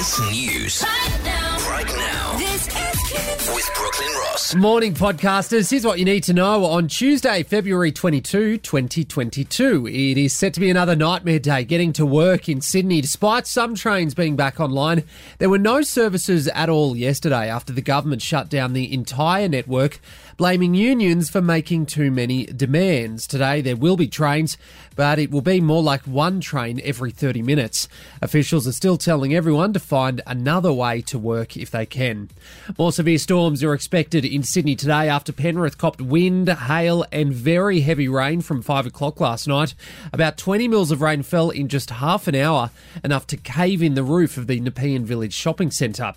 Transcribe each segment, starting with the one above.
KIIS News. Right now. Right now. This is. With Brooklyn Ross. Morning, podcasters. Here's what you need to know on Tuesday, February 22, 2022. It is set to be another nightmare day getting to work in Sydney. Despite some trains being back online, there were no services at all yesterday after the government shut down the entire network, blaming unions for making too many demands. Today, there will be trains, but it will be more like one train every 30 minutes. Officials are still telling everyone to find another way to work if they can. More severe storms are expected in Sydney today after Penrith copped wind, hail, and very heavy rain from 5 o'clock last night. About 20 mils of rain fell in just half an hour, enough to cave in the roof of the Nepean Village shopping centre.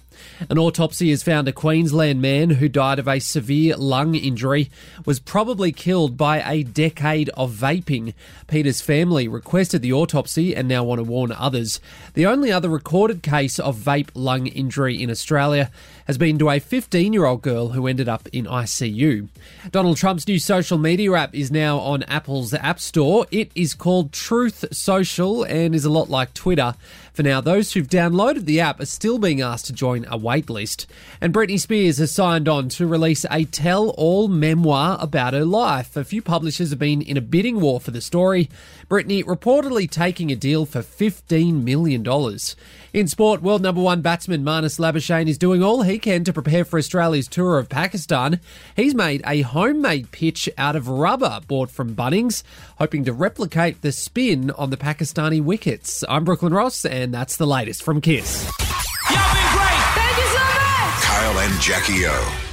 An autopsy has found a Queensland man who died of a severe lung injury was probably killed by a decade of vaping. Peter's family requested the autopsy and now want to warn others. The only other recorded case of vape lung injury in Australia has been to a 15 year old girl who ended up in ICU. Donald Trump's new social media app is now on Apple's App Store. It is called Truth Social and is a lot like Twitter. For now, those who've downloaded the app are still being asked to join a waitlist. And Britney Spears has signed on to release a tell all memoir about her life. A few publishers have been in a bidding war for the story. Britney reportedly taking a deal for $15 million. In sport, world number one batsman Marnus Labuschagne is doing all he can to prepare for Australia's tour of Pakistan. He's made a homemade pitch out of rubber bought from Bunnings, hoping to replicate the spin on the Pakistani wickets. I'm Brooklyn Ross, and that's the latest from KIIS. Kyle and Jackie O.